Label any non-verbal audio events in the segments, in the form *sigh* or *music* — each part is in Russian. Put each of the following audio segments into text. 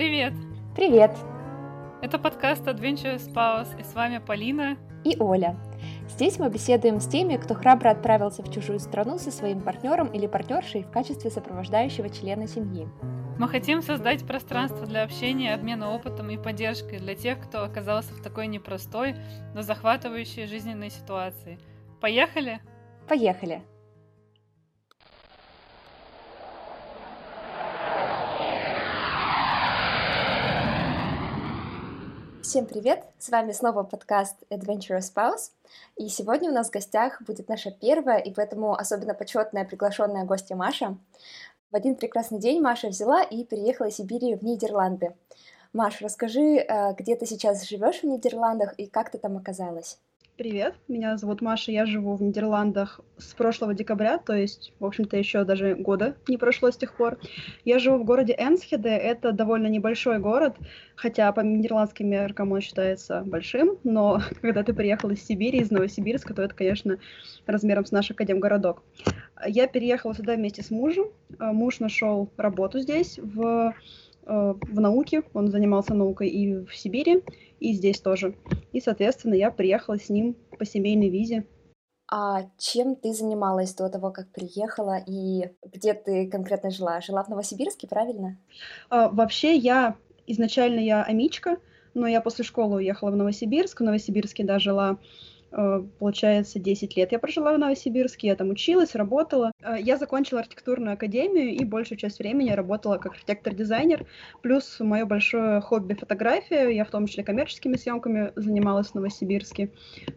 Привет! Привет! Это подкаст Adventure Spouse, и с вами Полина и Оля. Здесь мы беседуем с теми, кто храбро отправился в чужую страну со своим партнером или партнершей в качестве сопровождающего члена семьи. Мы хотим создать пространство для общения, обмена опытом и поддержкой для тех, кто оказался в такой непростой, но захватывающей жизненной ситуации. Поехали? Поехали! Всем привет! С вами снова подкаст Adventurous Spouse. И сегодня у нас в гостях будет наша первая и поэтому особенно почетная приглашенная гостья Маша. В один прекрасный день Маша взяла и переехала из Сибири в Нидерланды. Маш, расскажи, э, где ты сейчас живешь в Нидерландах и как ты там оказалась? Привет, меня зовут Маша, я живу в Нидерландах с прошлого декабря, то есть, в общем-то, еще даже года не прошло с тех пор. Я живу в городе Энсхеде, это довольно небольшой город, хотя по нидерландским меркам он считается большим, но *laughs* когда ты приехал из Сибири, из Новосибирска, то это, конечно, размером с наш академгородок. Я переехала сюда вместе с мужем, муж нашел работу здесь, в Э, в науке, он занимался наукой и в Сибири, и здесь тоже. И, соответственно, я приехала с ним по семейной визе. А чем ты занималась до того, как приехала, и где ты конкретно жила? Жила в Новосибирске, правильно? А, вообще, я изначально я амичка, но я после школы уехала в Новосибирск. В Новосибирске, да, жила Э, получается, 10 лет я прожила в Новосибирске, я там училась, работала. Э, я закончила архитектурную академию и большую часть времени работала как архитектор-дизайнер, плюс мое большое хобби фотография, я в том числе коммерческими съемками занималась в Новосибирске.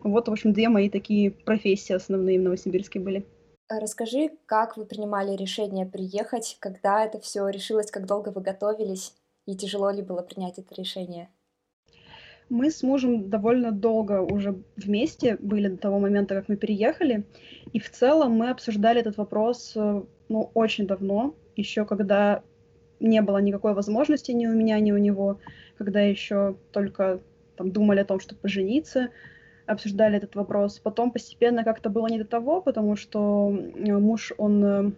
Вот, в общем, две мои такие профессии основные в Новосибирске были. А расскажи, как вы принимали решение приехать, когда это все решилось, как долго вы готовились, и тяжело ли было принять это решение? Мы с мужем довольно долго уже вместе были до того момента, как мы переехали. И в целом мы обсуждали этот вопрос э, ну, очень давно, еще когда не было никакой возможности ни у меня, ни у него, когда еще только там, думали о том, чтобы пожениться, обсуждали этот вопрос. Потом постепенно как-то было не до того, потому что муж, он э,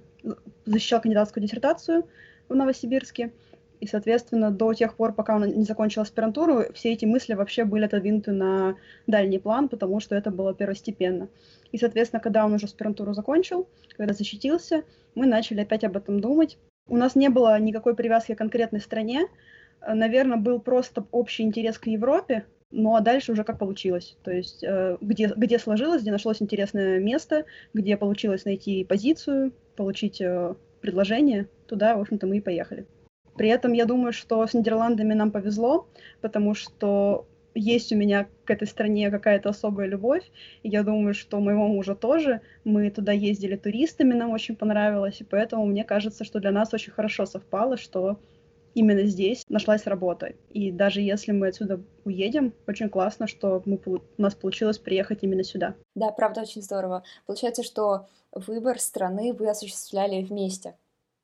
защищал кандидатскую диссертацию в Новосибирске, и, соответственно, до тех пор, пока он не закончил аспирантуру, все эти мысли вообще были отодвинуты на дальний план, потому что это было первостепенно. И, соответственно, когда он уже аспирантуру закончил, когда защитился, мы начали опять об этом думать. У нас не было никакой привязки к конкретной стране. Наверное, был просто общий интерес к Европе, ну а дальше уже как получилось. То есть э, где, где сложилось, где нашлось интересное место, где получилось найти позицию, получить э, предложение, туда, в общем-то, мы и поехали. При этом я думаю, что с Нидерландами нам повезло, потому что есть у меня к этой стране какая-то особая любовь, и я думаю, что моего мужа тоже. Мы туда ездили туристами, нам очень понравилось, и поэтому мне кажется, что для нас очень хорошо совпало, что именно здесь нашлась работа. И даже если мы отсюда уедем, очень классно, что мы, у нас получилось приехать именно сюда. Да, правда, очень здорово. Получается, что выбор страны вы осуществляли вместе.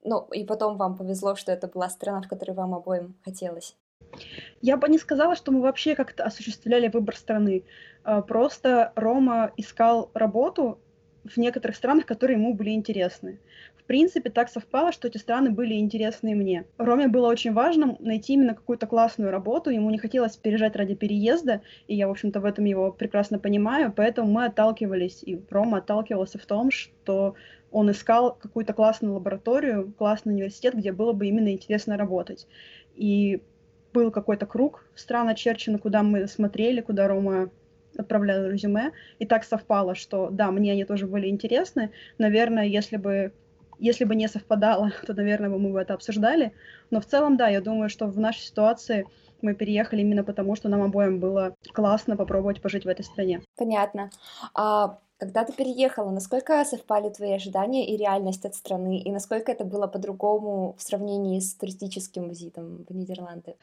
Ну, и потом вам повезло, что это была страна, в которой вам обоим хотелось. Я бы не сказала, что мы вообще как-то осуществляли выбор страны. А, просто Рома искал работу в некоторых странах, которые ему были интересны. В принципе, так совпало, что эти страны были интересны мне. Роме было очень важно найти именно какую-то классную работу, ему не хотелось переезжать ради переезда, и я, в общем-то, в этом его прекрасно понимаю, поэтому мы отталкивались, и Рома отталкивался в том, что он искал какую-то классную лабораторию, классный университет, где было бы именно интересно работать. И был какой-то круг стран очерчен, куда мы смотрели, куда Рома отправлял резюме, и так совпало, что да, мне они тоже были интересны. Наверное, если бы если бы не совпадало, *laughs* то, наверное, мы бы это обсуждали. Но в целом, да, я думаю, что в нашей ситуации мы переехали именно потому, что нам обоим было классно попробовать пожить в этой стране. Понятно. А когда ты переехала, насколько совпали твои ожидания и реальность от страны, и насколько это было по-другому в сравнении с туристическим визитом в Нидерланды?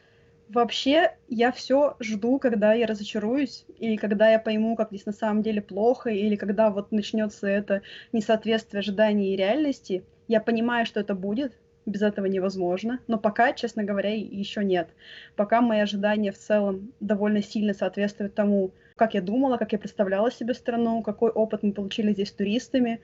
Вообще, я все жду, когда я разочаруюсь, или когда я пойму, как здесь на самом деле плохо, или когда вот начнется это несоответствие ожиданий и реальности. Я понимаю, что это будет, без этого невозможно, но пока, честно говоря, еще нет. Пока мои ожидания в целом довольно сильно соответствуют тому, как я думала, как я представляла себе страну, какой опыт мы получили здесь туристами.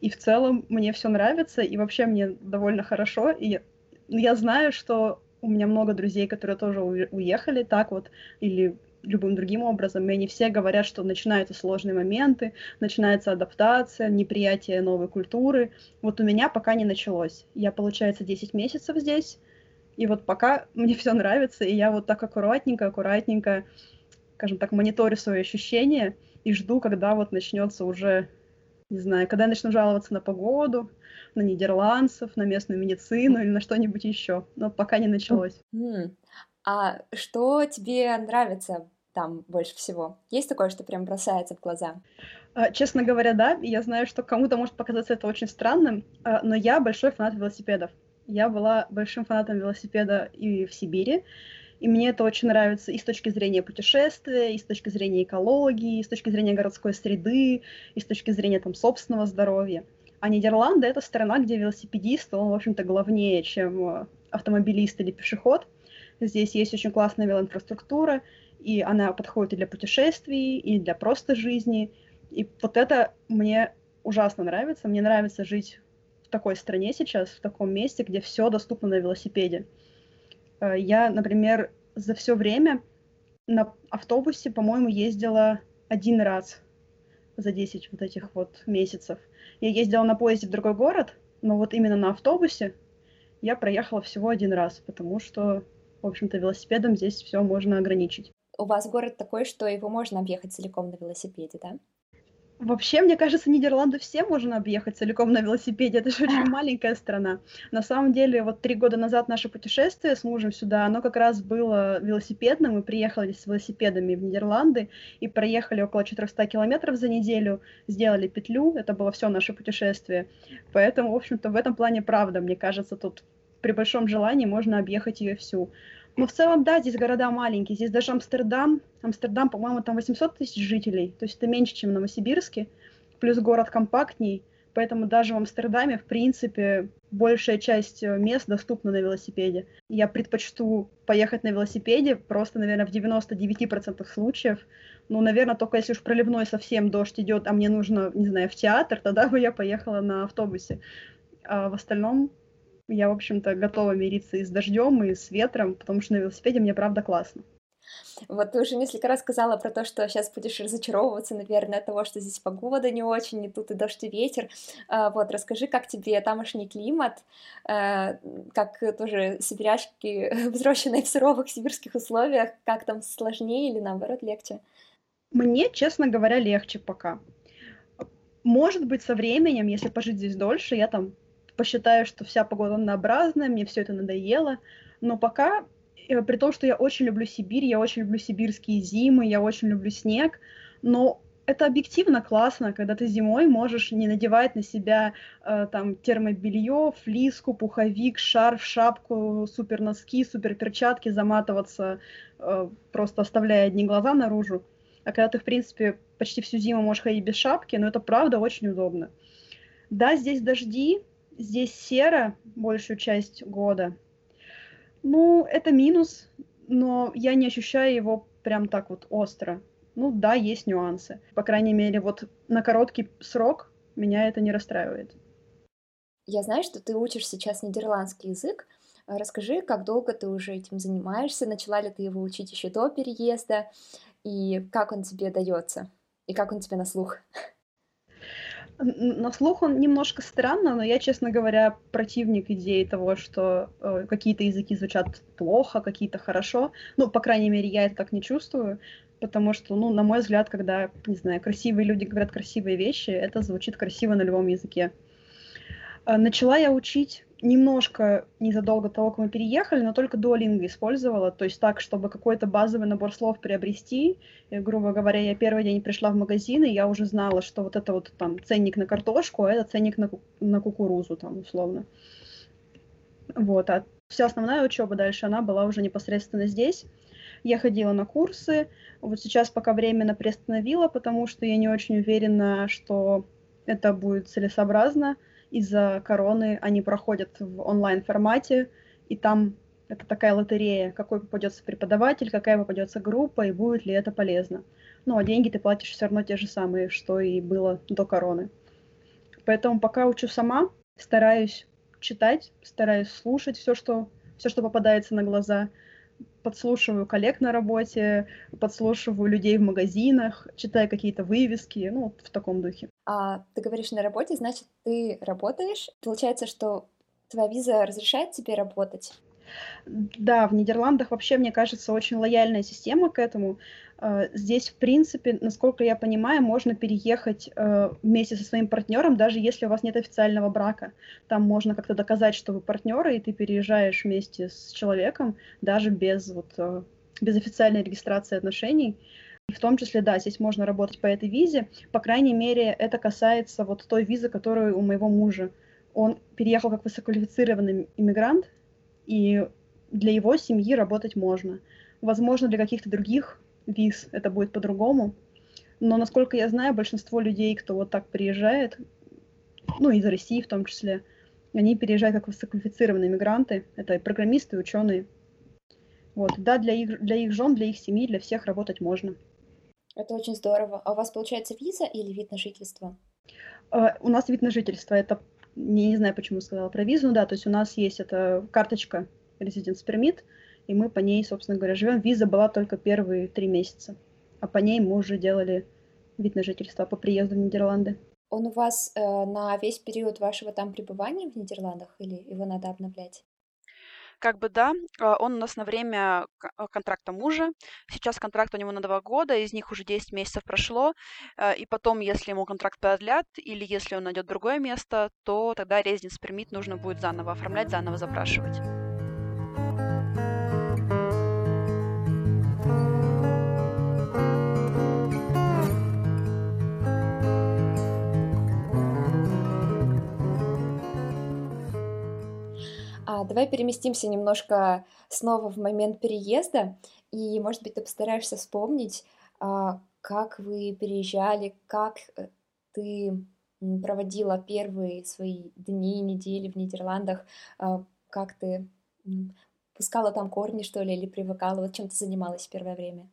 И в целом мне все нравится, и вообще мне довольно хорошо. И я знаю, что у меня много друзей, которые тоже уехали так вот, или любым другим образом, и они все говорят, что начинаются сложные моменты, начинается адаптация, неприятие новой культуры. Вот у меня пока не началось. Я, получается, 10 месяцев здесь, и вот пока *laughs* мне все нравится, и я вот так аккуратненько, аккуратненько, скажем так, мониторю свои ощущения и жду, когда вот начнется уже, не знаю, когда я начну жаловаться на погоду, на нидерландцев, на местную медицину или на что-нибудь еще. Но пока не началось. Mm. А что тебе нравится там больше всего? Есть такое, что прям бросается в глаза? А, честно говоря, да. Я знаю, что кому-то может показаться это очень странным, а, но я большой фанат велосипедов. Я была большим фанатом велосипеда и в Сибири, и мне это очень нравится и с точки зрения путешествия, и с точки зрения экологии, и с точки зрения городской среды, и с точки зрения там собственного здоровья. А Нидерланды — это страна, где велосипедист, он, в общем-то, главнее, чем э, автомобилист или пешеход. Здесь есть очень классная велоинфраструктура, и она подходит и для путешествий, и для просто жизни. И вот это мне ужасно нравится. Мне нравится жить в такой стране сейчас, в таком месте, где все доступно на велосипеде. Э, я, например, за все время на автобусе, по-моему, ездила один раз за 10 вот этих вот месяцев. Я ездила на поезде в другой город, но вот именно на автобусе я проехала всего один раз, потому что, в общем-то, велосипедом здесь все можно ограничить. У вас город такой, что его можно объехать целиком на велосипеде, да? Вообще, мне кажется, Нидерланды все можно объехать целиком на велосипеде. Это же очень маленькая страна. На самом деле, вот три года назад наше путешествие с мужем сюда, оно как раз было велосипедным. Мы приехали с велосипедами в Нидерланды и проехали около 400 километров за неделю, сделали петлю. Это было все наше путешествие. Поэтому, в общем-то, в этом плане правда, мне кажется, тут при большом желании можно объехать ее всю. Но в целом, да, здесь города маленькие. Здесь даже Амстердам. Амстердам, по-моему, там 800 тысяч жителей. То есть это меньше, чем в Новосибирске. Плюс город компактней. Поэтому даже в Амстердаме, в принципе, большая часть э, мест доступна на велосипеде. Я предпочту поехать на велосипеде просто, наверное, в 99% случаев. Ну, наверное, только если уж проливной совсем дождь идет, а мне нужно, не знаю, в театр, тогда бы я поехала на автобусе. А в остальном я, в общем-то, готова мириться и с дождем, и с ветром, потому что на велосипеде мне правда классно. Вот ты уже несколько раз сказала про то, что сейчас будешь разочаровываться, наверное, от того, что здесь погода не очень, и тут и дождь, и ветер. А, вот, расскажи, как тебе тамошний климат, а, как тоже сибирячки, *laughs* взросленные в суровых сибирских условиях, как там сложнее или наоборот легче? Мне, честно говоря, легче пока. Может быть, со временем, если пожить здесь дольше, я там посчитаю, что вся погода однообразная, мне все это надоело. Но пока, э, при том, что я очень люблю Сибирь, я очень люблю сибирские зимы, я очень люблю снег, но это объективно классно, когда ты зимой можешь не надевать на себя э, там термобелье, флиску, пуховик, шарф, шапку, супер носки, супер перчатки, заматываться, э, просто оставляя одни глаза наружу. А когда ты, в принципе, почти всю зиму можешь ходить без шапки, но это правда очень удобно. Да, здесь дожди, Здесь серо большую часть года. Ну, это минус, но я не ощущаю его прям так вот остро. Ну да, есть нюансы. По крайней мере, вот на короткий срок меня это не расстраивает. Я знаю, что ты учишь сейчас нидерландский язык. Расскажи, как долго ты уже этим занимаешься? Начала ли ты его учить еще до переезда? И как он тебе дается? И как он тебе на слух? На слух он немножко странно, но я, честно говоря, противник идеи того, что э, какие-то языки звучат плохо, какие-то хорошо. Ну, по крайней мере, я это так не чувствую, потому что, ну, на мой взгляд, когда, не знаю, красивые люди говорят красивые вещи, это звучит красиво на любом языке. Э, начала я учить немножко незадолго того, как мы переехали, но только Duolingo использовала, то есть так, чтобы какой-то базовый набор слов приобрести. И, грубо говоря, я первый день пришла в магазин, и я уже знала, что вот это вот там ценник на картошку, а это ценник на, на кукурузу, там, условно. Вот, а вся основная учеба дальше, она была уже непосредственно здесь. Я ходила на курсы, вот сейчас пока временно приостановила, потому что я не очень уверена, что это будет целесообразно, из-за короны они проходят в онлайн-формате, и там это такая лотерея, какой попадется преподаватель, какая попадется группа, и будет ли это полезно. Ну, а деньги ты платишь все равно те же самые, что и было до короны. Поэтому пока учу сама, стараюсь читать, стараюсь слушать все, что все, что попадается на глаза. Подслушиваю коллег на работе, подслушиваю людей в магазинах, читаю какие-то вывески, ну, в таком духе. А ты говоришь на работе, значит, ты работаешь. Получается, что твоя виза разрешает тебе работать? Да, в Нидерландах вообще, мне кажется, очень лояльная система к этому. Э, здесь, в принципе, насколько я понимаю, можно переехать э, вместе со своим партнером, даже если у вас нет официального брака. Там можно как-то доказать, что вы партнеры, и ты переезжаешь вместе с человеком, даже без, вот, э, без официальной регистрации отношений. В том числе, да, здесь можно работать по этой визе. По крайней мере, это касается вот той визы, которую у моего мужа. Он переехал как высококвалифицированный иммигрант, и для его семьи работать можно. Возможно, для каких-то других виз это будет по-другому. Но, насколько я знаю, большинство людей, кто вот так приезжает, ну, из России в том числе, они переезжают как высококвалифицированные мигранты. Это программисты, ученые. Вот. Да, для их, для их жен, для их семьи, для всех работать можно. Это очень здорово. А у вас получается виза или вид на жительство? Uh, у нас вид на жительство. Это, не, не знаю, почему сказала про визу, да, то есть у нас есть эта карточка Residence Permit, и мы по ней, собственно говоря, живем. Виза была только первые три месяца, а по ней мы уже делали вид на жительство по приезду в Нидерланды. Он у вас э, на весь период вашего там пребывания в Нидерландах или его надо обновлять? Как бы да, а, он у нас на время а, контракта мужа. Сейчас контракт у него на два года, из них уже 10 месяцев прошло. А, и потом, если ему контракт продлят, или если он найдет другое место, то тогда резиденс пермит нужно будет заново оформлять, заново запрашивать. Давай переместимся немножко снова в момент переезда, и, может быть, ты постараешься вспомнить, а, как вы переезжали, как э, ты проводила первые свои дни, недели в Нидерландах, а, как ты пускала там корни, что ли, или привыкала, вот чем ты занималась первое время?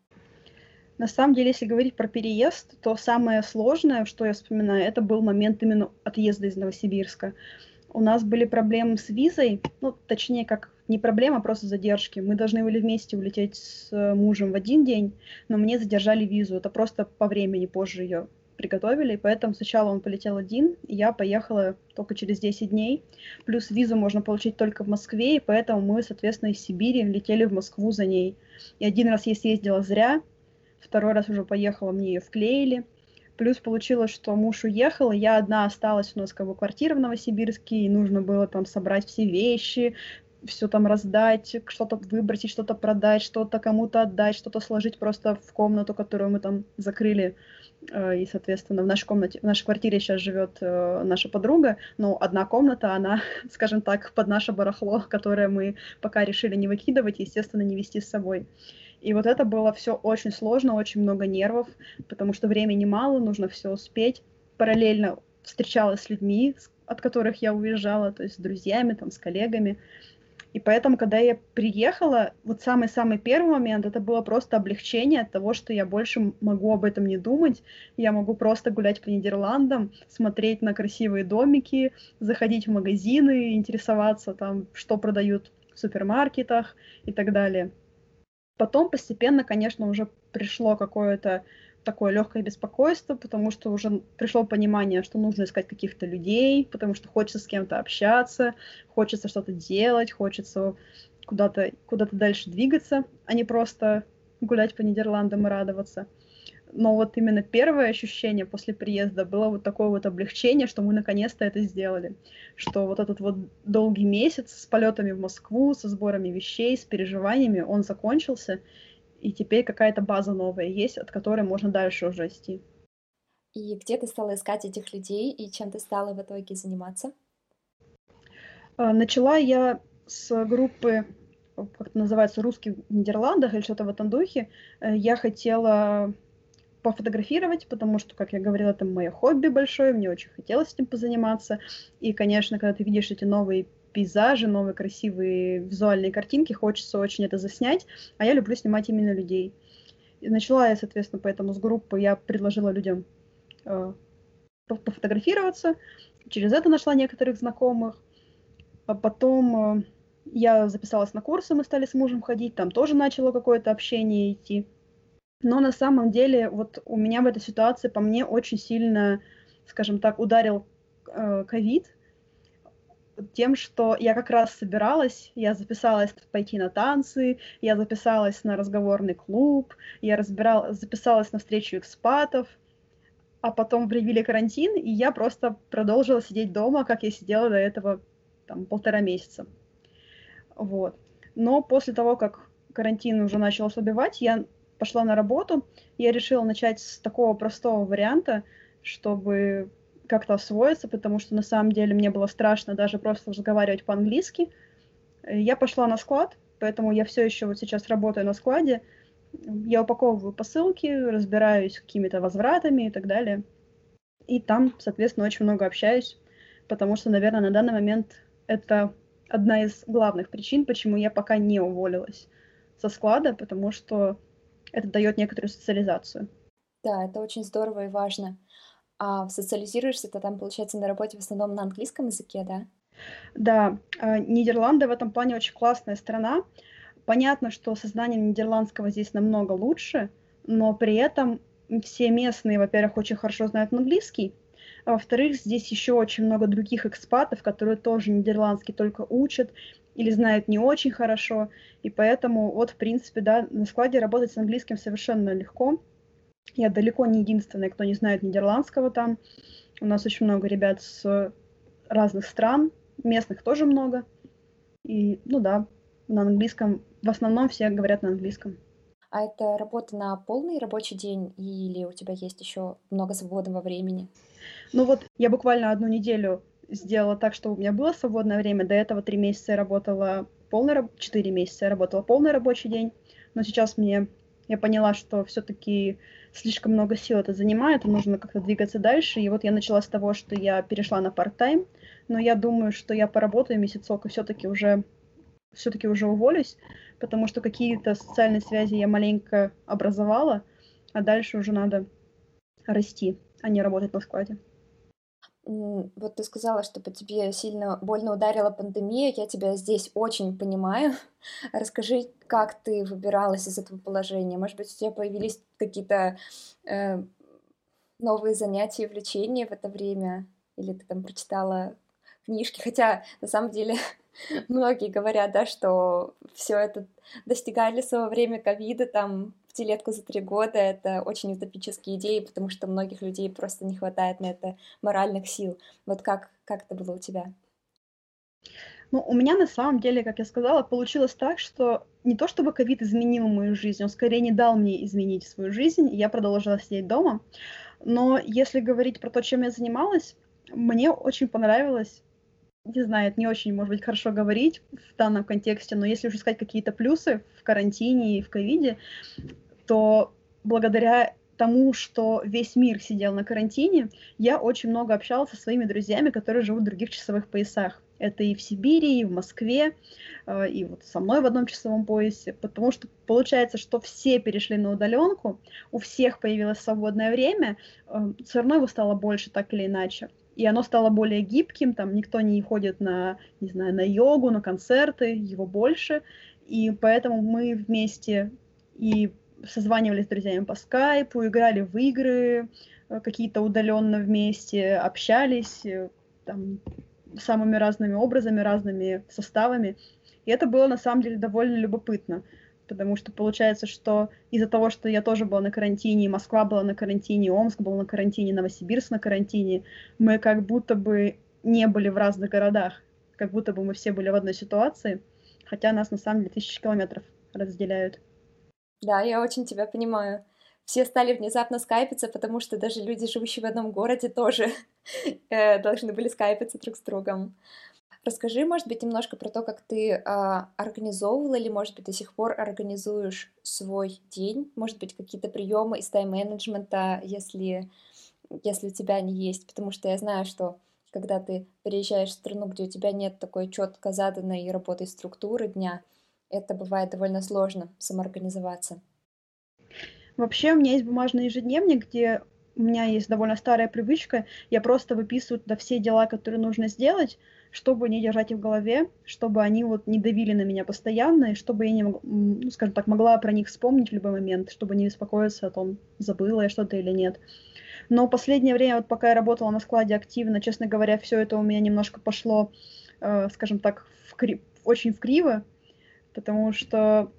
На самом деле, если говорить про переезд, то самое сложное, что я вспоминаю, это был момент именно отъезда из Новосибирска у нас были проблемы с визой, ну, точнее, как не проблема, просто задержки. Мы должны были вместе улететь с э, мужем в один день, но мне задержали визу. Это просто по времени позже ее приготовили, поэтому сначала он полетел один, и я поехала только через 10 дней. Плюс визу можно получить только в Москве, и поэтому мы, соответственно, из Сибири летели в Москву за ней. И один раз я съездила зря, второй раз уже поехала, мне ее вклеили. Плюс получилось, что муж уехал, и я одна осталась, у нас как бы квартира в Новосибирске, и нужно было там собрать все вещи, все там раздать, что-то выбросить, что-то продать, что-то кому-то отдать, что-то сложить просто в комнату, которую мы там закрыли. Э, и, соответственно, в нашей комнате, в нашей квартире сейчас живет э, наша подруга, но одна комната, она, *laughs* скажем так, под наше барахло, которое мы пока решили не выкидывать, естественно, не вести с собой. И вот это было все очень сложно, очень много нервов, потому что времени мало, нужно все успеть. Параллельно встречалась с людьми, от которых я уезжала, то есть с друзьями, там, с коллегами. И поэтому, когда я приехала, вот самый-самый первый момент, это было просто облегчение от того, что я больше могу об этом не думать. Я могу просто гулять по Нидерландам, смотреть на красивые домики, заходить в магазины, интересоваться там, что продают в супермаркетах и так далее. Потом постепенно, конечно, уже пришло какое-то такое легкое беспокойство, потому что уже пришло понимание, что нужно искать каких-то людей, потому что хочется с кем-то общаться, хочется что-то делать, хочется куда-то куда дальше двигаться, а не просто гулять по Нидерландам и радоваться но вот именно первое ощущение после приезда было вот такое вот облегчение, что мы наконец-то это сделали, что вот этот вот долгий месяц с полетами в Москву, со сборами вещей, с переживаниями, он закончился, и теперь какая-то база новая есть, от которой можно дальше уже расти. И где ты стала искать этих людей, и чем ты стала в итоге заниматься? А, начала я с группы, как это называется, русских в Нидерландах или что-то в этом духе. Э, я хотела пофотографировать, потому что, как я говорила, это мое хобби большое, мне очень хотелось этим позаниматься. И, конечно, когда ты видишь эти новые пейзажи, новые красивые визуальные картинки, хочется очень это заснять, а я люблю снимать именно людей. И начала я, соответственно, поэтому с группы я предложила людям э, пофотографироваться, через это нашла некоторых знакомых, а потом э, я записалась на курсы, мы стали с мужем ходить, там тоже начало какое-то общение идти. Но на самом деле вот у меня в этой ситуации по мне очень сильно, скажем так, ударил э, ковид э, тем, что я как раз собиралась, я записалась пойти на танцы, я записалась на разговорный клуб, я разбирал, записалась на встречу экспатов, а потом привили карантин, и я просто продолжила сидеть дома, как я сидела до этого там полтора месяца. Вот. Но после того, как карантин уже начал ослабевать, я пошла на работу, я решила начать с такого простого варианта, чтобы как-то освоиться, потому что на самом деле мне было страшно даже просто разговаривать по-английски. Я пошла на склад, поэтому я все еще вот сейчас работаю на складе. Я упаковываю посылки, разбираюсь какими-то возвратами и так далее. И там, соответственно, очень много общаюсь, потому что, наверное, на данный момент это одна из главных причин, почему я пока не уволилась со склада, потому что это дает некоторую социализацию. Да, это очень здорово и важно. А социализируешься ты там, получается, на работе в основном на английском языке, да? Да, а, Нидерланды в этом плане очень классная страна. Понятно, что со знанием нидерландского здесь намного лучше, но при этом все местные, во-первых, очень хорошо знают английский, а во-вторых, здесь еще очень много других экспатов, которые тоже нидерландский только учат или знают не очень хорошо. И поэтому вот, в принципе, да, на складе работать с английским совершенно легко. Я далеко не единственная, кто не знает нидерландского там. У нас очень много ребят с разных стран, местных тоже много. И, ну да, на английском, в основном все говорят на английском. А это работа на полный рабочий день или у тебя есть еще много свободного времени? Ну вот я буквально одну неделю сделала так, чтобы у меня было свободное время. До этого три месяца я работала полный, четыре месяца я работала полный рабочий день. Но сейчас мне я поняла, что все-таки слишком много сил это занимает, и нужно как-то двигаться дальше. И вот я начала с того, что я перешла на part-time, но я думаю, что я поработаю месяцок и все-таки уже все-таки уже уволюсь, потому что какие-то социальные связи я маленько образовала, а дальше уже надо расти, а не работать на складе. Вот ты сказала, что по тебе сильно больно ударила пандемия. Я тебя здесь очень понимаю. *laughs* Расскажи, как ты выбиралась из этого положения? Может быть, у тебя появились какие-то э, новые занятия, влечения в это время? Или ты там прочитала книжки? Хотя, на самом деле, *laughs* *laughs* многие говорят, да, что все это достигали во время ковида, там, пятилетку за три года — это очень утопические идеи, потому что многих людей просто не хватает на это моральных сил. Вот как, как это было у тебя? Ну, у меня на самом деле, как я сказала, получилось так, что не то чтобы ковид изменил мою жизнь, он скорее не дал мне изменить свою жизнь, и я продолжила сидеть дома. Но если говорить про то, чем я занималась, мне очень понравилось не знаю, это не очень, может быть, хорошо говорить в данном контексте, но если уже искать какие-то плюсы в карантине и в ковиде, то благодаря тому, что весь мир сидел на карантине, я очень много общалась со своими друзьями, которые живут в других часовых поясах. Это и в Сибири, и в Москве, э, и вот со мной в одном часовом поясе, потому что получается, что все перешли на удаленку, у всех появилось свободное время, э, все равно его стало больше так или иначе. И оно стало более гибким, там никто не ходит на, не знаю, на йогу, на концерты, его больше, и поэтому мы вместе и созванивались с друзьями по скайпу, играли в игры э, какие-то удаленно вместе, общались э, там, самыми разными образами, разными составами. И это было на самом деле довольно любопытно, потому что получается, что из-за того, что я тоже была на карантине, Москва была на карантине, Омск был на карантине, Новосибирск на карантине, мы как будто бы не были в разных городах, как будто бы мы все были в одной ситуации, хотя нас на самом деле тысячи километров разделяют. Да, я очень тебя понимаю. Все стали внезапно скайпиться, потому что даже люди, живущие в одном городе, тоже *laughs* э, должны были скайпиться друг с другом. Расскажи, может быть, немножко про то, как ты э, организовывала или, может быть, до сих пор организуешь свой день, может быть, какие-то приемы из тайм-менеджмента, если, если у тебя они есть, потому что я знаю, что когда ты переезжаешь в страну, где у тебя нет такой четко заданной работы структуры дня, это бывает довольно сложно самоорганизоваться. Вообще у меня есть бумажный ежедневник, где у меня есть довольно старая привычка, я просто выписываю туда все дела, которые нужно сделать, чтобы не держать их в голове, чтобы они вот не давили на меня постоянно, и чтобы я не, ну, скажем так, могла про них вспомнить в любой момент, чтобы не беспокоиться о том, забыла я что-то или нет. Но последнее время, вот пока я работала на складе активно, честно говоря, все это у меня немножко пошло, э, скажем так, в кри... очень в криво, потому что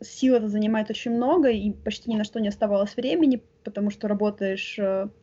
сил это занимает очень много, и почти ни на что не оставалось времени, потому что работаешь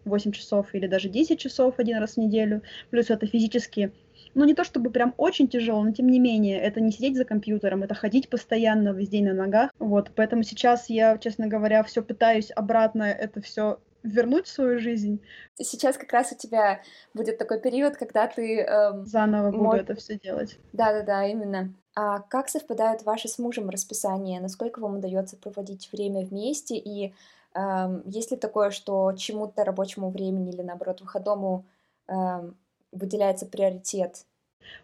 8 э, часов или даже 10 часов один раз в неделю, плюс это физически ну, не то чтобы прям очень тяжело, но тем не менее, это не сидеть за компьютером, это ходить постоянно весь день на ногах, вот, поэтому сейчас я, честно говоря, все пытаюсь обратно это все вернуть в свою жизнь. Сейчас как раз у тебя будет такой период, когда ты... Эм, Заново буду мог... это все делать. Да-да-да, именно. А как совпадают ваши с мужем расписания? Насколько вам удается проводить время вместе? И эм, есть ли такое, что чему-то рабочему времени или, наоборот, выходному эм, выделяется приоритет?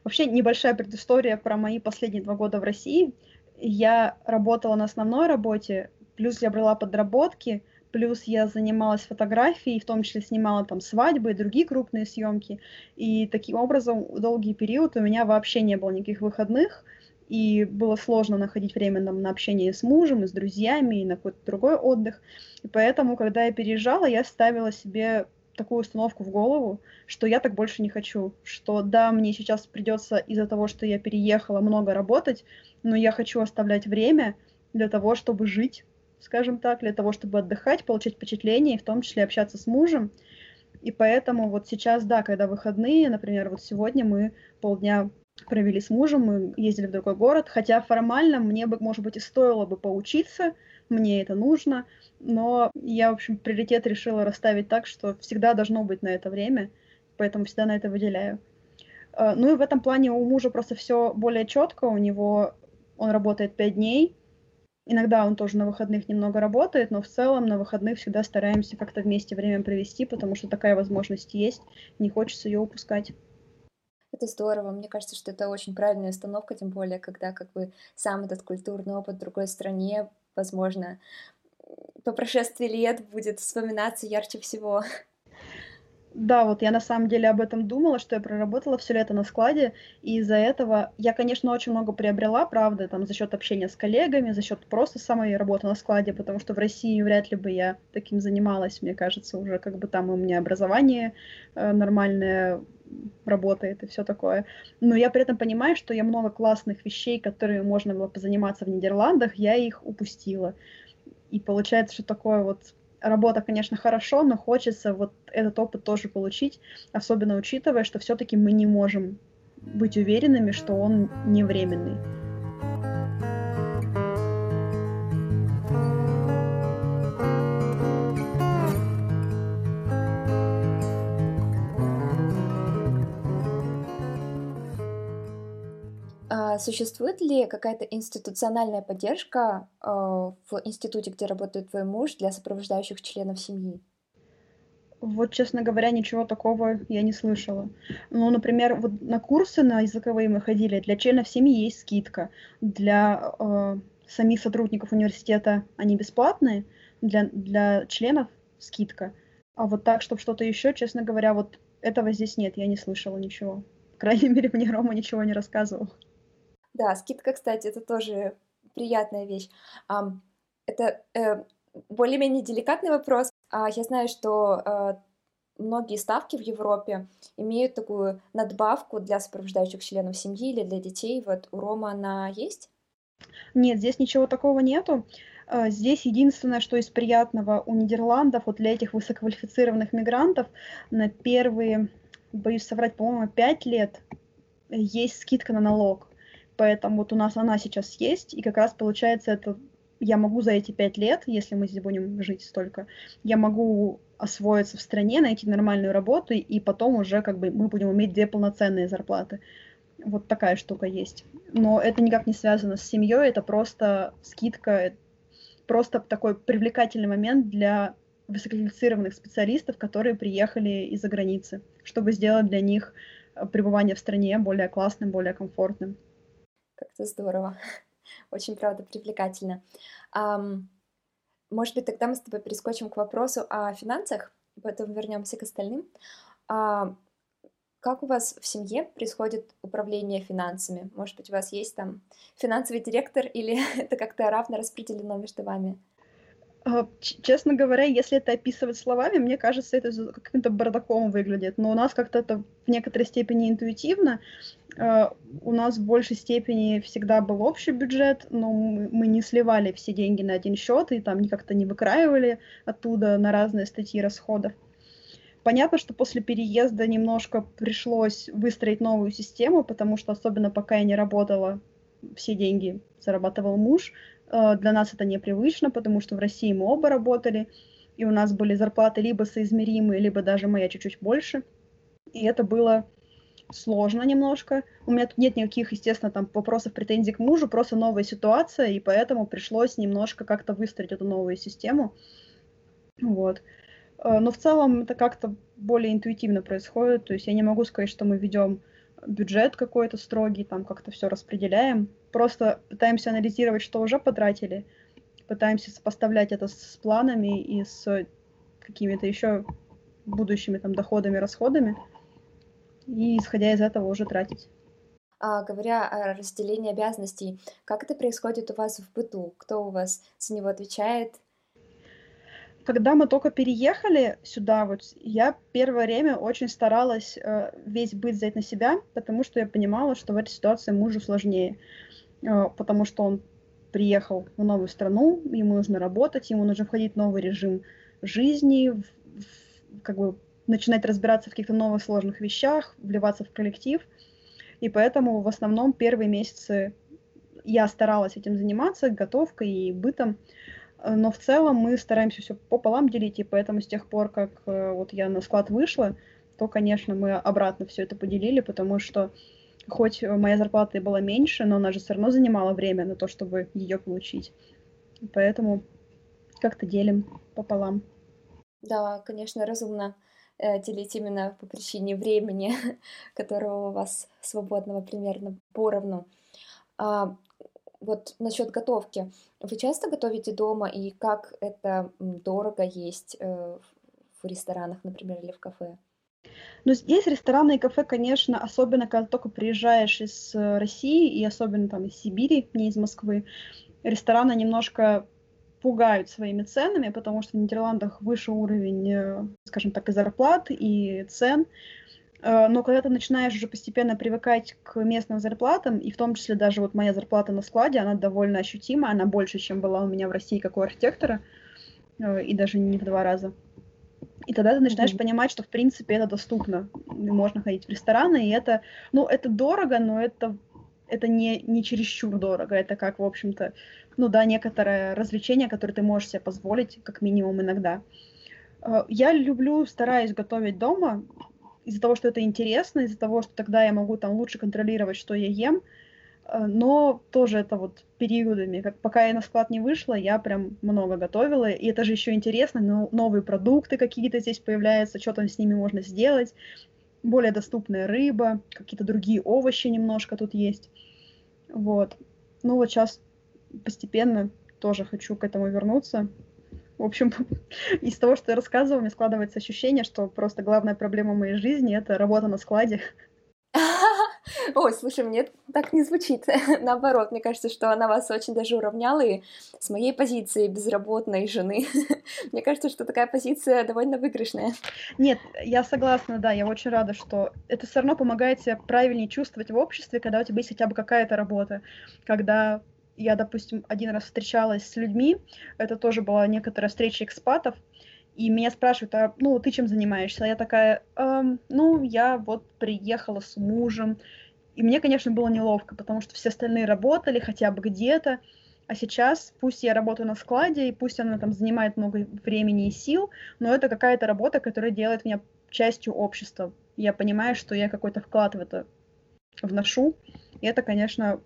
Вообще небольшая предыстория про мои последние два года в России. Я работала на основной работе, плюс я брала подработки, плюс я занималась фотографией, в том числе снимала там свадьбы и другие крупные съемки. И таким образом долгий период у меня вообще не было никаких выходных, и было сложно находить время на, на общение с мужем, и с друзьями, и на какой-то другой отдых. И поэтому, когда я переезжала, я ставила себе такую установку в голову, что я так больше не хочу, что да, мне сейчас придется из-за того, что я переехала, много работать, но я хочу оставлять время для того, чтобы жить, скажем так, для того, чтобы отдыхать, получать впечатления, и в том числе общаться с мужем. И поэтому вот сейчас, да, когда выходные, например, вот сегодня мы полдня провели с мужем, мы ездили в другой город, хотя формально мне бы, может быть, и стоило бы поучиться, мне это нужно, но я, в общем, приоритет решила расставить так, что всегда должно быть на это время, поэтому всегда на это выделяю. А, ну и в этом плане у мужа просто все более четко, у него он работает пять дней, Иногда он тоже на выходных немного работает, но в целом на выходных всегда стараемся как-то вместе время провести, потому что такая возможность есть, не хочется ее упускать. Это здорово. Мне кажется, что это очень правильная установка, тем более, когда как бы сам этот культурный опыт в другой стране, возможно, по прошествии лет будет вспоминаться ярче всего. *laughs* Да, вот я на самом деле об этом думала, что я проработала все лето на складе, и из-за этого я, конечно, очень много приобрела, правда, там за счет общения с коллегами, за счет просто самой работы на складе, потому что в России вряд ли бы я таким занималась, мне кажется, уже как бы там у меня образование э, нормальное работает и все такое. Но я при этом понимаю, что я много классных вещей, которые можно было позаниматься в Нидерландах, я их упустила. И получается, что такое вот работа, конечно, хорошо, но хочется вот этот опыт тоже получить, особенно учитывая, что все-таки мы не можем быть уверенными, что он не временный. Существует ли какая-то институциональная поддержка э, в институте, где работает твой муж, для сопровождающих членов семьи? Вот, честно говоря, ничего такого я не слышала. Ну, например, вот на курсы на языковые мы ходили, для членов семьи есть скидка. Для э, самих сотрудников университета они бесплатные, для, для членов скидка. А вот так, чтобы что-то еще, честно говоря, вот этого здесь нет, я не слышала ничего. По крайней *laughs* мере, мне Рома ничего не рассказывал. Да, скидка, кстати, это тоже приятная вещь. Это э, более-менее деликатный вопрос. А Я знаю, что э, многие ставки в Европе имеют такую надбавку для сопровождающих членов семьи или для детей. Вот у Рома она есть? Нет, здесь ничего такого нету. Э, здесь единственное, что из приятного у Нидерландов, вот для этих высококвалифицированных мигрантов, на первые, боюсь соврать, по-моему, пять лет есть скидка на налог. Поэтому вот у нас она сейчас есть, и как раз получается это я могу за эти пять лет, если мы здесь будем жить столько, я могу освоиться в стране, найти нормальную работу, и потом уже как бы мы будем иметь две полноценные зарплаты. Вот такая штука есть. Но это никак не связано с семьей, это просто скидка, просто такой привлекательный момент для высококвалифицированных специалистов, которые приехали из-за границы, чтобы сделать для них э, пребывание в стране более классным, более комфортным. Как-то здорово. *laughs* Очень, правда, привлекательно. Может быть, тогда мы с тобой перескочим к вопросу о финансах, потом вернемся к остальным. Как у вас в семье происходит управление финансами? Может быть, у вас есть там финансовый директор или *laughs* это как-то равно распределено между вами? А, честно говоря, если это описывать словами, мне кажется, это каким-то бардаком выглядит. Но у нас как-то это в некоторой степени интуитивно. А, у нас в большей степени всегда был общий бюджет, но мы не сливали все деньги на один счет и там как-то не выкраивали оттуда на разные статьи расходов. Понятно, что после переезда немножко пришлось выстроить новую систему, потому что особенно пока я не работала, все деньги зарабатывал муж, Э, для нас это непривычно, потому что в России мы оба работали, и у нас были зарплаты либо соизмеримые, либо даже моя чуть-чуть больше. И это было сложно немножко. У меня тут нет никаких, естественно, там вопросов, претензий к мужу, просто новая ситуация, и поэтому пришлось немножко как-то выстроить эту новую систему. Вот. Э, но в целом это как-то более интуитивно происходит. То есть я не могу сказать, что мы ведем бюджет какой-то строгий, там как-то все распределяем. Просто пытаемся анализировать, что уже потратили, пытаемся сопоставлять это с планами и с какими-то еще будущими там доходами, расходами, и исходя из этого уже тратить. А, говоря о разделении обязанностей, как это происходит у вас в быту? Кто у вас за него отвечает? когда мы только переехали сюда, вот я первое время очень старалась э, весь быт взять на себя, потому что я понимала, что в этой ситуации мужу сложнее, э, потому что он приехал в новую страну, ему нужно работать, ему нужно входить в новый режим жизни, в, в, как бы начинать разбираться в каких-то новых сложных вещах, вливаться в коллектив. И поэтому в основном первые месяцы я старалась этим заниматься, готовкой и бытом. Но в целом мы стараемся все пополам делить, и поэтому с тех пор, как э, вот я на склад вышла, то, конечно, мы обратно все это поделили, потому что хоть моя зарплата и была меньше, но она же все равно занимала время на то, чтобы ее получить. Поэтому как-то делим пополам. Да, конечно, разумно делить именно по причине времени, *laughs* которого у вас свободного примерно поровну. А, вот насчет готовки. Вы часто готовите дома и как это дорого есть э, в ресторанах, например, или в кафе? Ну, здесь рестораны и кафе, конечно, особенно когда только приезжаешь из э, России и особенно там из Сибири, не из Москвы, рестораны немножко пугают своими ценами, потому что в Нидерландах выше уровень, э, скажем так, и зарплат, и цен. Э, но когда ты начинаешь уже постепенно привыкать к местным зарплатам, и в том числе даже вот моя зарплата на складе, она довольно ощутима, она больше, чем была у меня в России как у архитектора, э, и даже не в два раза. И тогда ты начинаешь mm-hmm. понимать, что в принципе это доступно. Можно ходить в рестораны, и это, ну, это дорого, но это, это не, не чересчур дорого. Это как, в общем-то, ну да, некоторое развлечение, которое ты можешь себе позволить, как минимум иногда. Э, я люблю, стараюсь готовить дома, из-за того, что это интересно, из-за того, что тогда я могу там лучше контролировать, что я ем, э, но тоже это вот периодами. Как пока я на склад не вышла, я прям много готовила, и это же еще интересно, но новые продукты какие-то здесь появляются, что там с ними можно сделать, более доступная рыба, какие-то другие овощи немножко тут есть. Вот. Ну вот сейчас постепенно тоже хочу к этому вернуться. В общем, *laughs* из того, что я рассказывала, мне складывается ощущение, что просто главная проблема моей жизни — это работа на складе. *laughs* Ой, слушай, мне так не звучит. *laughs* Наоборот, мне кажется, что она вас очень даже уравняла, и с моей позиции безработной жены, мне кажется, что такая позиция довольно выигрышная. Нет, я согласна, да, я очень рада, что это все равно помогает себя правильнее чувствовать в обществе, когда у тебя есть хотя бы какая-то работа, когда я, допустим, один раз встречалась с людьми, это тоже была некоторая встреча экспатов, и меня спрашивают, а, ну, ты чем занимаешься? А я такая, эм, ну, я вот приехала с мужем. И мне, конечно, было неловко, потому что все остальные работали хотя бы где-то, а сейчас, пусть я работаю на складе, и пусть она там занимает много времени и сил, но это какая-то работа, которая делает меня частью общества. Я понимаю, что я какой-то вклад в это вношу, и это, конечно,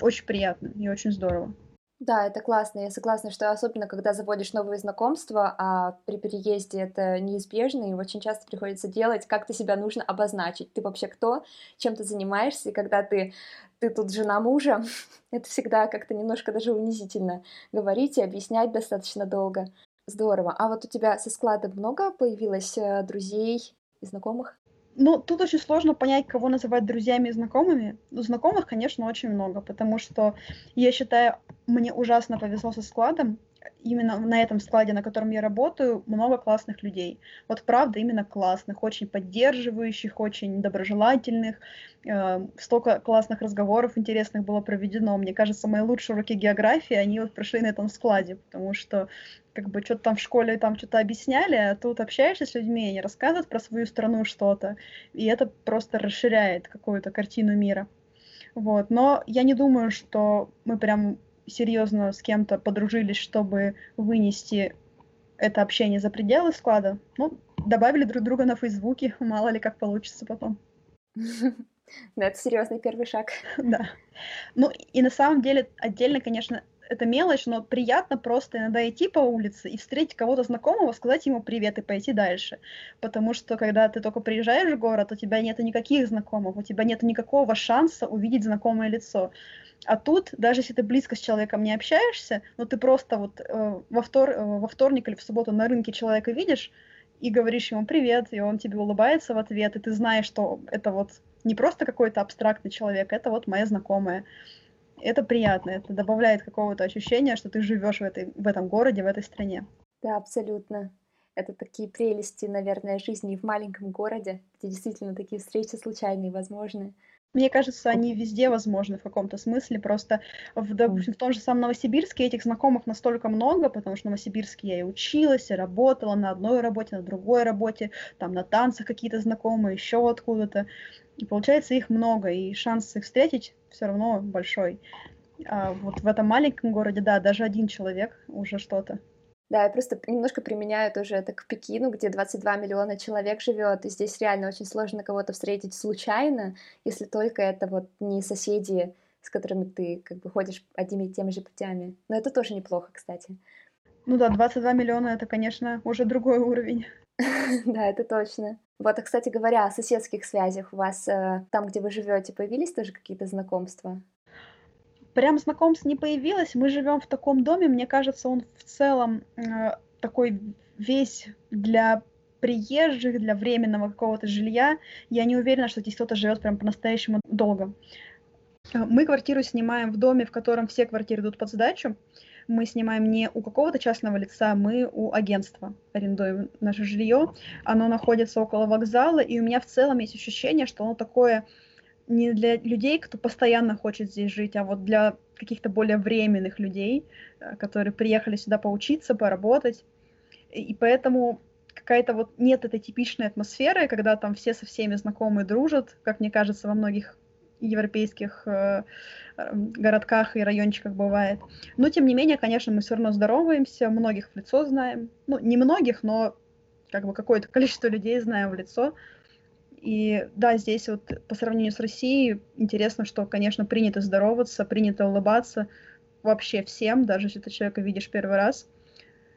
очень приятно и очень здорово. Да, это классно. Я согласна, что особенно когда заводишь новые знакомства, а при переезде это неизбежно, и очень часто приходится делать, как ты себя нужно обозначить. Ты вообще кто, чем ты занимаешься, и когда ты, ты тут жена мужа, *laughs* это всегда как-то немножко даже унизительно говорить и объяснять достаточно долго. Здорово. А вот у тебя со складом много появилось э, друзей и знакомых? Ну, тут очень сложно понять, кого называть друзьями и знакомыми. У знакомых, конечно, очень много, потому что я считаю, мне ужасно повезло со складом именно на этом складе, на котором я работаю, много классных людей. Вот правда, именно классных, очень поддерживающих, очень доброжелательных. Э, столько классных разговоров интересных было проведено. Мне кажется, мои лучшие уроки географии, они вот прошли на этом складе, потому что как бы что-то там в школе там что-то объясняли, а тут общаешься с людьми, они рассказывают про свою страну что-то, и это просто расширяет какую-то картину мира. Вот. Но я не думаю, что мы прям серьезно с кем-то подружились, чтобы вынести это общение за пределы склада, ну, добавили друг друга на Фейсбуке, *laughs* мало ли как получится потом. *laughs* Да, это серьезный первый шаг. *laughs* Да. Ну, и на самом деле отдельно, конечно, это мелочь, но приятно просто иногда идти по улице и встретить кого-то знакомого, сказать ему привет и пойти дальше. Потому что когда ты только приезжаешь в город, у тебя нет никаких знакомых, у тебя нет никакого шанса увидеть знакомое лицо. А тут, даже если ты близко с человеком не общаешься, но ты просто вот э, во, втор, э, во вторник или в субботу на рынке человека видишь и говоришь ему привет, и он тебе улыбается в ответ, и ты знаешь, что это вот не просто какой-то абстрактный человек, это вот моя знакомая. Это приятно, это добавляет какого-то ощущения, что ты живешь в, этой, в этом городе, в этой стране. Да, абсолютно. Это такие прелести, наверное, жизни в маленьком городе, где действительно такие встречи случайные возможны. Мне кажется, они везде возможны в каком-то смысле. Просто, в, допустим, в том же самом Новосибирске этих знакомых настолько много, потому что в Новосибирске я и училась, и работала на одной работе, на другой работе, там на танцах какие-то знакомые, еще откуда-то. И получается их много, и шанс их встретить все равно большой. А вот в этом маленьком городе, да, даже один человек уже что-то. Да, я просто немножко применяю тоже это к Пекину, где 22 миллиона человек живет, и здесь реально очень сложно кого-то встретить случайно, если только это вот не соседи, с которыми ты как бы ходишь одними и теми же путями. Но это тоже неплохо, кстати. Ну да, 22 миллиона — это, конечно, уже другой уровень. *laughs* Да, это точно. Вот, а, кстати говоря, о соседских связях у вас э, там, где вы живете, появились тоже какие-то знакомства? Прям знакомств не появилось. Мы живем в таком доме, мне кажется, он в целом э, такой весь для приезжих, для временного какого-то жилья. Я не уверена, что здесь кто-то живет прям по-настоящему долго. Э, мы квартиру снимаем в доме, в котором все квартиры идут под сдачу. Мы снимаем не у какого-то частного лица, мы у агентства арендуем наше жилье. Оно находится около вокзала, и у меня в целом есть ощущение, что оно такое не для людей, кто постоянно хочет здесь жить, а вот для каких-то более временных людей, э, которые приехали сюда поучиться, поработать. И поэтому какая-то вот нет этой типичной атмосферы, когда там все со всеми знакомы дружат, как мне кажется, во многих европейских э, городках и райончиках бывает. Но, тем не менее, конечно, мы все равно здороваемся, многих в лицо знаем. Ну, не многих, но как бы какое-то *laughs* количество людей знаем в лицо. И да, здесь вот по сравнению с Россией интересно, что, конечно, принято здороваться, принято улыбаться вообще всем, даже если ты человека видишь первый раз.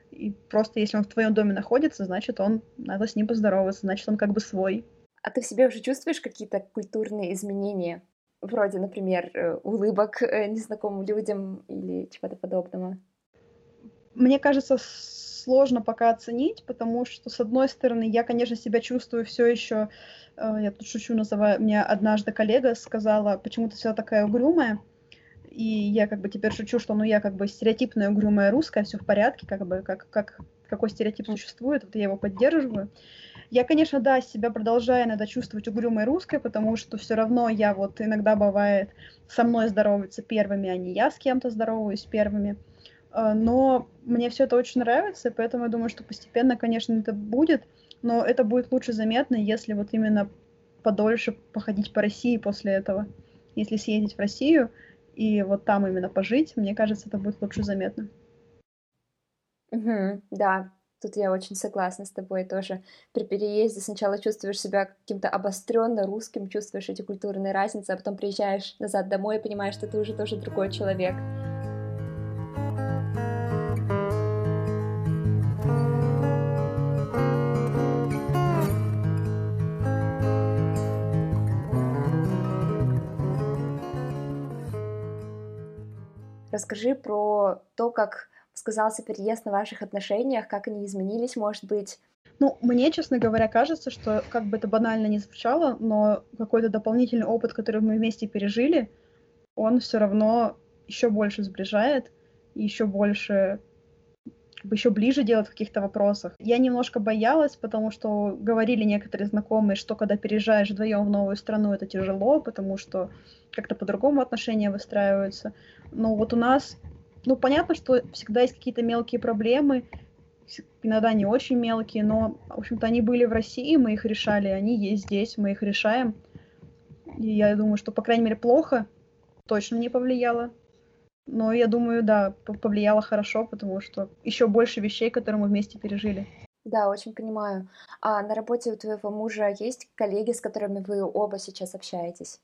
И просто если он в твоем доме находится, значит, он надо с ним поздороваться, значит, он как бы свой. А ты в себе уже чувствуешь какие-то культурные изменения? Вроде, например, э, улыбок э, незнакомым людям или чего-то подобного? Мне кажется, сложно пока оценить, потому что, с одной стороны, я, конечно, себя чувствую все еще, э, я тут шучу, называю, мне однажды коллега сказала, почему ты вся такая угрюмая, и я как бы теперь шучу, что ну я как бы стереотипная угрюмая русская, все в порядке, как бы как, как какой стереотип существует, вот я его поддерживаю. Я, конечно, да, себя продолжаю иногда чувствовать угрюмой русской, потому что все равно я вот иногда бывает со мной здороваются первыми, а не я с кем-то здороваюсь первыми. А, но мне все это очень нравится, поэтому я думаю, что постепенно, конечно, это будет, но это будет лучше заметно, если вот именно подольше походить по России после этого. Если съездить в Россию и вот там именно пожить, мне кажется, это будет лучше заметно. Угу, да, тут я очень согласна с тобой тоже. При переезде сначала чувствуешь себя каким-то обостренно русским, чувствуешь эти культурные разницы, а потом приезжаешь назад домой и понимаешь, что ты уже тоже другой человек. Расскажи про то, как сказался переезд на ваших отношениях, как они изменились, может быть, Ну, мне, честно говоря, кажется, что, как бы это банально не звучало, но какой-то дополнительный опыт, который мы вместе пережили, он все равно еще больше сближает, еще больше еще ближе делать в каких-то вопросах. Я немножко боялась, потому что говорили некоторые знакомые, что когда переезжаешь вдвоем в новую страну, это тяжело, потому что как-то по-другому отношения выстраиваются. Но вот у нас, ну, понятно, что всегда есть какие-то мелкие проблемы, иногда не очень мелкие, но, в общем-то, они были в России, мы их решали, они есть здесь, мы их решаем. И я думаю, что, по крайней мере, плохо точно не повлияло. Но я думаю, да, повлияло хорошо, потому что еще больше вещей, которые мы вместе пережили. Да, очень понимаю. А на работе у твоего мужа есть коллеги, с которыми вы оба сейчас общаетесь?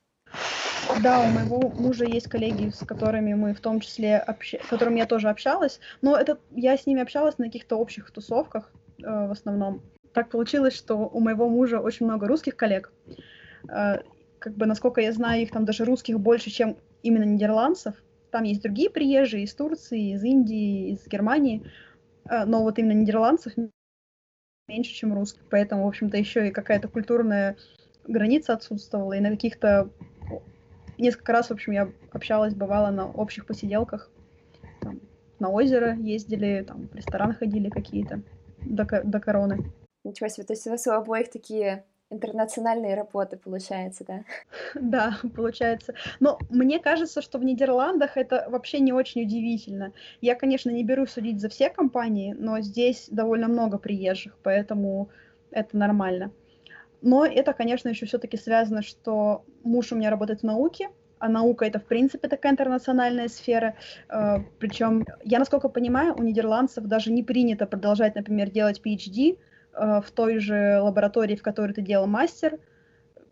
Да, у моего мужа есть коллеги, с которыми мы в том числе, общ... с которыми я тоже общалась, но это я с ними общалась на каких-то общих тусовках э, в основном. Так получилось, что у моего мужа очень много русских коллег. Э, как бы, насколько я знаю, их там даже русских больше, чем именно нидерландцев. Там есть другие приезжие из Турции, из Индии, из Германии, э, но вот именно нидерландцев меньше, чем русских. Поэтому, в общем-то, еще и какая-то культурная граница отсутствовала, и на каких-то несколько раз, в общем, я общалась, бывала на общих посиделках, там, на озеро ездили, там, в ресторан ходили какие-то до, до короны. Ничего себе, то есть у вас у обоих такие интернациональные работы, получается, да? Да, *laughs* получается. Но мне кажется, что в Нидерландах это вообще не очень удивительно. Я, конечно, не беру судить за все компании, но здесь довольно много приезжих, поэтому это нормально. Но это, конечно, еще все-таки связано, что муж у меня работает в науке, а наука это, в принципе, такая интернациональная сфера. Э, Причем, я, насколько понимаю, у нидерландцев даже не принято продолжать, например, делать PhD в той же лаборатории, в которой ты делал мастер.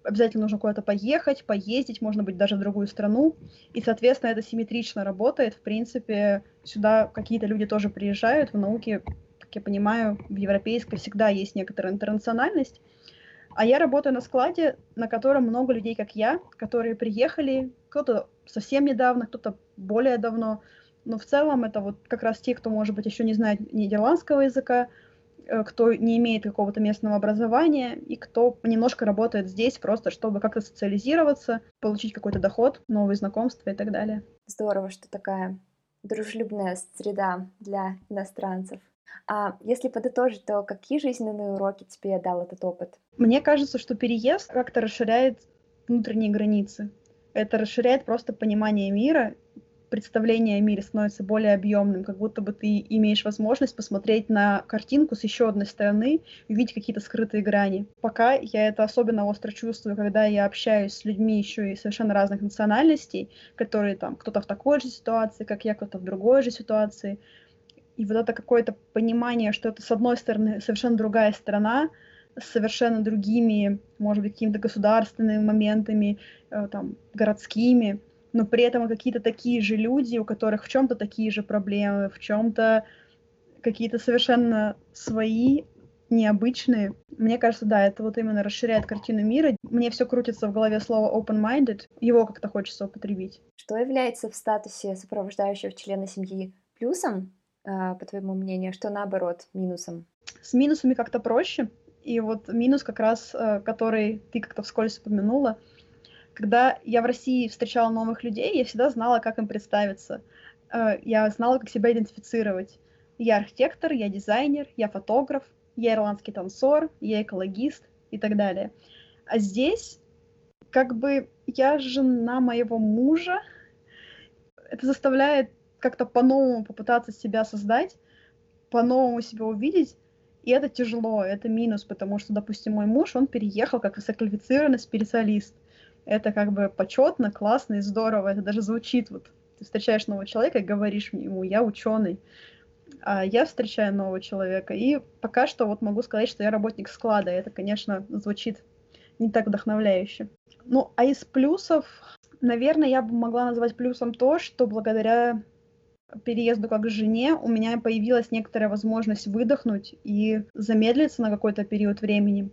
Обязательно нужно куда-то поехать, поездить, можно быть даже в другую страну. И, соответственно, это симметрично работает. В принципе, сюда какие-то люди тоже приезжают. В науке, как я понимаю, в европейской всегда есть некоторая интернациональность. А я работаю на складе, на котором много людей, как я, которые приехали, кто-то совсем недавно, кто-то более давно. Но в целом это вот как раз те, кто, может быть, еще не знает нидерландского языка, э, кто не имеет какого-то местного образования и кто немножко работает здесь просто, чтобы как-то социализироваться, получить какой-то доход, новые знакомства и так далее. Здорово, что такая дружелюбная среда для иностранцев. А если подытожить, то какие жизненные уроки тебе дал этот опыт? Мне кажется, что переезд как-то расширяет внутренние границы. Это расширяет просто понимание мира, представление о мире становится более объемным, как будто бы ты имеешь возможность посмотреть на картинку с еще одной стороны увидеть какие-то скрытые грани. Пока я это особенно остро чувствую, когда я общаюсь с людьми еще и совершенно разных национальностей, которые там кто-то в такой же ситуации, как я, кто-то в другой же ситуации. И вот это какое-то понимание, что это, с одной стороны, совершенно другая страна, с совершенно другими, может быть, какими-то государственными моментами, э, там, городскими, но при этом какие-то такие же люди, у которых в чем-то такие же проблемы, в чем-то какие-то совершенно свои, необычные. Мне кажется, да, это вот именно расширяет картину мира. Мне все крутится в голове слово open-minded, его как-то хочется употребить. Что является в статусе сопровождающего члена семьи плюсом, а, по твоему мнению, что наоборот минусом? С минусами как-то проще. И вот минус как раз, э, который ты как-то вскользь упомянула, когда я в России встречала новых людей, я всегда знала, как им представиться. Э, я знала, как себя идентифицировать. Я архитектор, я дизайнер, я фотограф, я ирландский танцор, я экологист и так далее. А здесь как бы я жена моего мужа. Это заставляет как-то по-новому попытаться себя создать, по-новому себя увидеть, и это тяжело, это минус, потому что, допустим, мой муж, он переехал как высококвалифицированный специалист. Это как бы почетно, классно и здорово, это даже звучит вот. Ты встречаешь нового человека и говоришь ему, я ученый, а я встречаю нового человека, и пока что вот могу сказать, что я работник склада, это, конечно, звучит не так вдохновляюще. Ну, а из плюсов, наверное, я бы могла назвать плюсом то, что благодаря переезду как к жене у меня появилась некоторая возможность выдохнуть и замедлиться на какой-то период времени.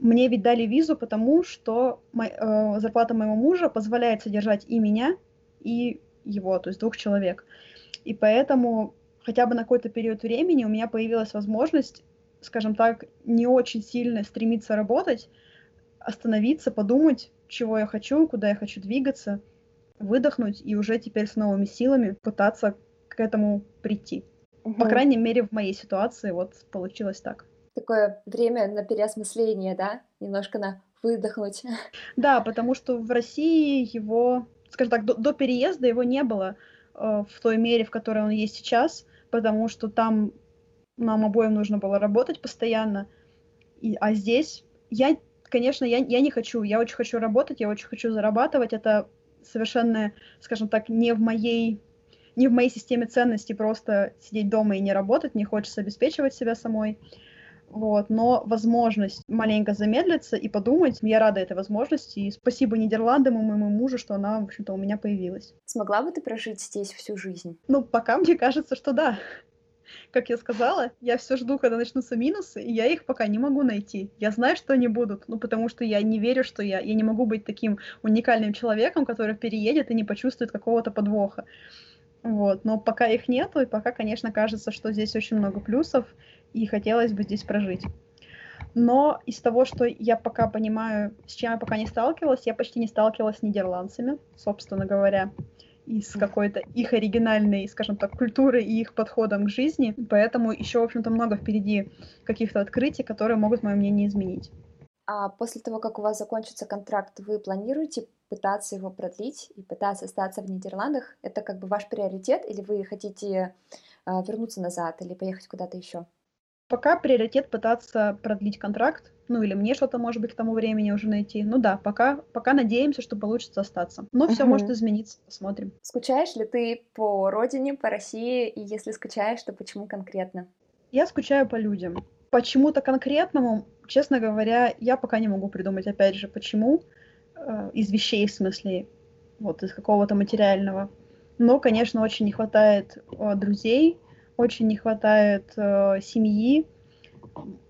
Мне ведь дали визу, потому что мой, э, зарплата моего мужа позволяет содержать и меня, и его, то есть двух человек. И поэтому хотя бы на какой-то период времени у меня появилась возможность скажем так, не очень сильно стремиться работать, остановиться, подумать, чего я хочу, куда я хочу двигаться, выдохнуть и уже теперь с новыми силами пытаться к этому прийти. Угу. По крайней мере, в моей ситуации вот получилось так. Такое время на переосмысление, да? Немножко на выдохнуть. *laughs* Да, потому что в России его, скажем так, до, до переезда его не было э, в той мере, в которой он есть сейчас, потому что там нам обоим нужно было работать постоянно. И, а здесь я, конечно, я, я не хочу. Я очень хочу работать, я очень хочу зарабатывать. Это совершенно, скажем так, не в моей не в моей системе ценностей просто сидеть дома и не работать, не хочется обеспечивать себя самой. Вот, но возможность маленько замедлиться и подумать, я рада этой возможности, и спасибо Нидерландам и моему мужу, что она, в общем-то, у меня появилась. Смогла бы ты прожить здесь всю жизнь? Ну, пока мне кажется, что да как я сказала, я все жду, когда начнутся минусы, и я их пока не могу найти. Я знаю, что они будут, ну, потому что я не верю, что я, я не могу быть таким уникальным человеком, который переедет и не почувствует какого-то подвоха. Вот, но пока их нету, и пока, конечно, кажется, что здесь очень много плюсов, и хотелось бы здесь прожить. Но из того, что я пока понимаю, с чем я пока не сталкивалась, я почти не сталкивалась с нидерландцами, собственно говоря из какой-то их оригинальной, скажем так, культуры и их подходом к жизни. Поэтому еще, в общем-то, много впереди каких-то открытий, которые могут мое мнение изменить. А после того, как у вас закончится контракт, вы планируете пытаться его продлить и пытаться остаться в Нидерландах? Это как бы ваш приоритет или вы хотите э, вернуться назад или поехать куда-то еще? Пока приоритет пытаться продлить контракт, ну или мне что-то, может быть, к тому времени уже найти. Ну да, пока, пока надеемся, что получится остаться. Но все может измениться, посмотрим. Скучаешь ли ты по родине, по России? И если скучаешь, то почему конкретно? Я скучаю по людям. Почему-то конкретному, честно говоря, я пока не могу придумать, опять же, почему. Э, из вещей, в смысле, вот из какого-то материального. Но, конечно, очень не хватает э, друзей, очень не хватает э, семьи.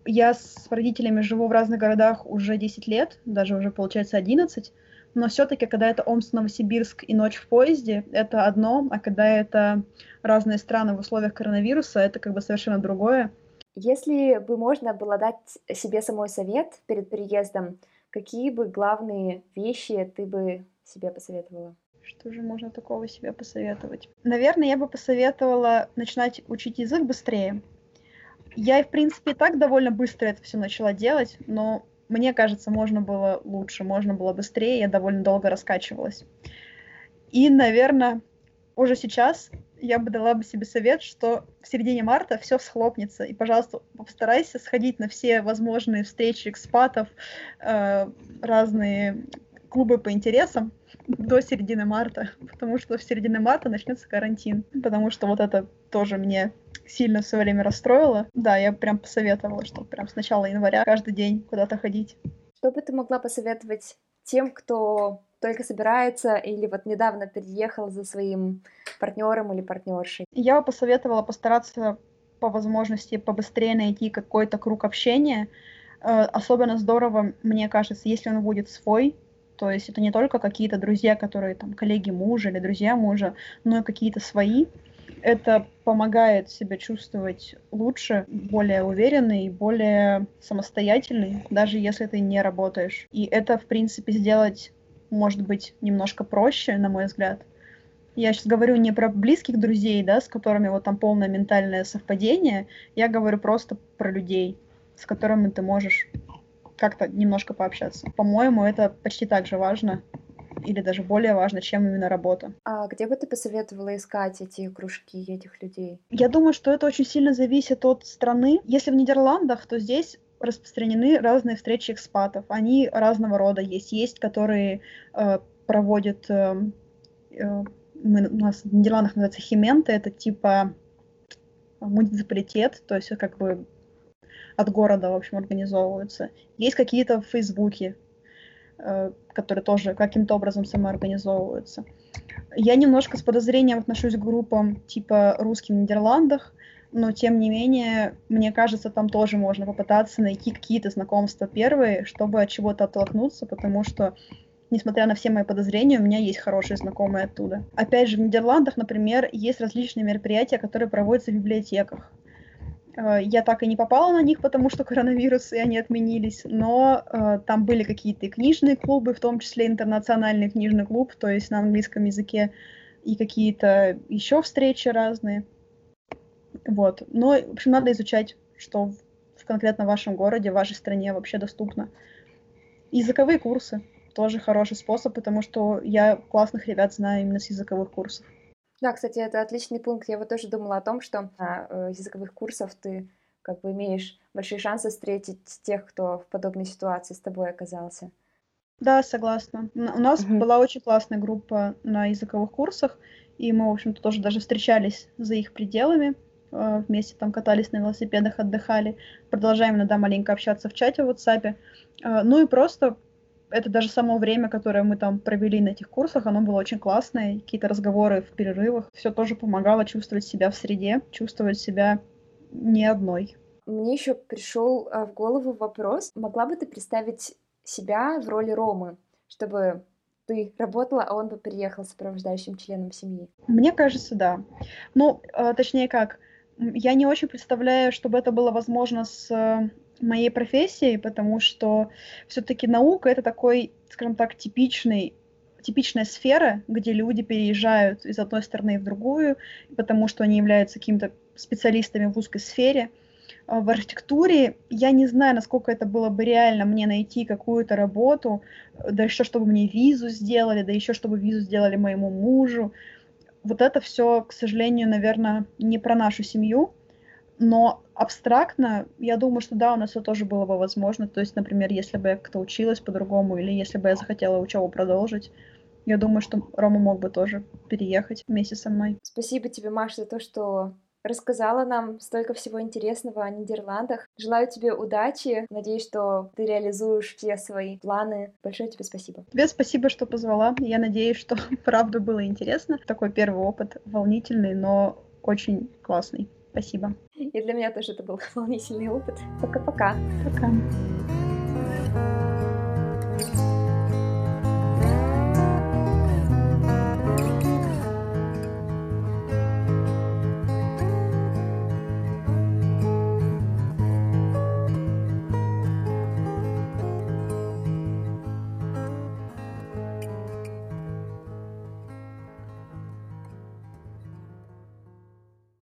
Я с родителями живу в разных городах уже 10 лет, даже уже получается 11, но все-таки, когда это Омск, Новосибирск и ночь в поезде, это одно, а когда это разные страны в условиях коронавируса, это как бы совершенно другое. Если бы можно было дать себе самой совет перед переездом, какие бы главные вещи ты бы себе посоветовала? Что же можно такого себе посоветовать? Наверное, я бы посоветовала начинать учить язык быстрее. Я, в принципе, и так довольно быстро это все начала делать, но мне кажется, можно было лучше, можно было быстрее, я довольно долго раскачивалась. И, наверное, уже сейчас я бы дала бы себе совет, что в середине марта все схлопнется. И, пожалуйста, постарайся сходить на все возможные встречи экспатов, э, разные клубы по интересам, до середины марта, *laughs* потому что в середине марта начнется карантин, потому что вот это тоже мне сильно в свое время расстроило. Да, я прям посоветовала, что прям с начала января каждый день куда-то ходить. Что бы ты могла посоветовать тем, кто только собирается или вот недавно переехал за своим партнером или партнершей? Я бы посоветовала постараться по возможности побыстрее найти какой-то круг общения. Э, особенно здорово, мне кажется, если он будет свой, то есть это не только какие-то друзья, которые там коллеги мужа или друзья мужа, но и какие-то свои. Это помогает себя чувствовать лучше, более уверенный, более самостоятельный, даже если ты не работаешь. И это, в принципе, сделать может быть немножко проще, на мой взгляд. Я сейчас говорю не про близких друзей, да, с которыми вот там полное ментальное совпадение, я говорю просто про людей, с которыми ты можешь как-то немножко пообщаться. По-моему, это почти так же важно или даже более важно, чем именно работа. А где бы ты посоветовала искать эти кружки, этих людей? Я думаю, что это очень сильно зависит от страны. Если в Нидерландах, то здесь распространены разные встречи экспатов. Они разного рода есть. Есть, которые э, проводят... Э, э, мы, у нас в Нидерландах называется химента, это типа муниципалитет, то есть как бы от города, в общем, организовываются. Есть какие-то в Фейсбуке, э, которые тоже каким-то образом самоорганизовываются. Я немножко с подозрением отношусь к группам типа «Русский в Нидерландах», но тем не менее, мне кажется, там тоже можно попытаться найти какие-то знакомства первые, чтобы от чего-то оттолкнуться, потому что несмотря на все мои подозрения, у меня есть хорошие знакомые оттуда. Опять же, в Нидерландах, например, есть различные мероприятия, которые проводятся в библиотеках. Э, я так и не попала на них, потому что *laughs* коронавирус, и они отменились. Но э, там были какие-то книжные клубы, в том числе интернациональный книжный клуб, то есть на английском языке, и какие-то еще встречи разные. Вот. Но, в общем, надо изучать, что в конкретно вашем городе, в вашей стране вообще доступно. Языковые курсы тоже хороший способ, потому что я классных ребят знаю именно с языковых курсов. Да, кстати, это отличный пункт. Я вот тоже думала о том, что на э, языковых курсах ты как бы имеешь большие шансы встретить тех, кто в подобной ситуации с тобой оказался. Да, согласна. У нас угу. была очень классная группа на языковых курсах, и мы, в общем-то, тоже даже встречались за их пределами, э, вместе там катались на велосипедах, отдыхали, продолжаем иногда маленько общаться в чате в WhatsApp. Э, ну и просто это даже само время, которое мы там провели на этих курсах, оно было очень классное, какие-то разговоры в перерывах, все тоже помогало чувствовать себя в среде, чувствовать себя не одной. Мне еще пришел а, в голову вопрос, могла бы ты представить себя в роли Ромы, чтобы ты работала, а он бы приехал сопровождающим членом семьи? Мне кажется, да. Ну, э, точнее как, я не очень представляю, чтобы это было возможно с моей профессией, потому что все-таки наука это такой, скажем так, типичный типичная сфера, где люди переезжают из одной страны в другую, потому что они являются какими-то специалистами в узкой сфере. А в архитектуре я не знаю, насколько это было бы реально мне найти какую-то работу, да еще чтобы мне визу сделали, да еще чтобы визу сделали моему мужу. Вот это все, к сожалению, наверное, не про нашу семью. Но абстрактно, я думаю, что да, у нас это тоже было бы возможно. То есть, например, если бы я как-то училась по-другому, или если бы я захотела учебу продолжить, я думаю, что Рома мог бы тоже переехать вместе со мной. Спасибо тебе, Маша, за то, что рассказала нам столько всего интересного о Нидерландах. Желаю тебе удачи. Надеюсь, что ты реализуешь все свои планы. Большое тебе спасибо. Тебе спасибо, что позвала. Я надеюсь, что *laughs* правда было интересно. Такой первый опыт, волнительный, но очень классный. Спасибо. И для меня тоже это был *laughs* волнительный опыт. Пока-пока. Пока. -пока. Пока.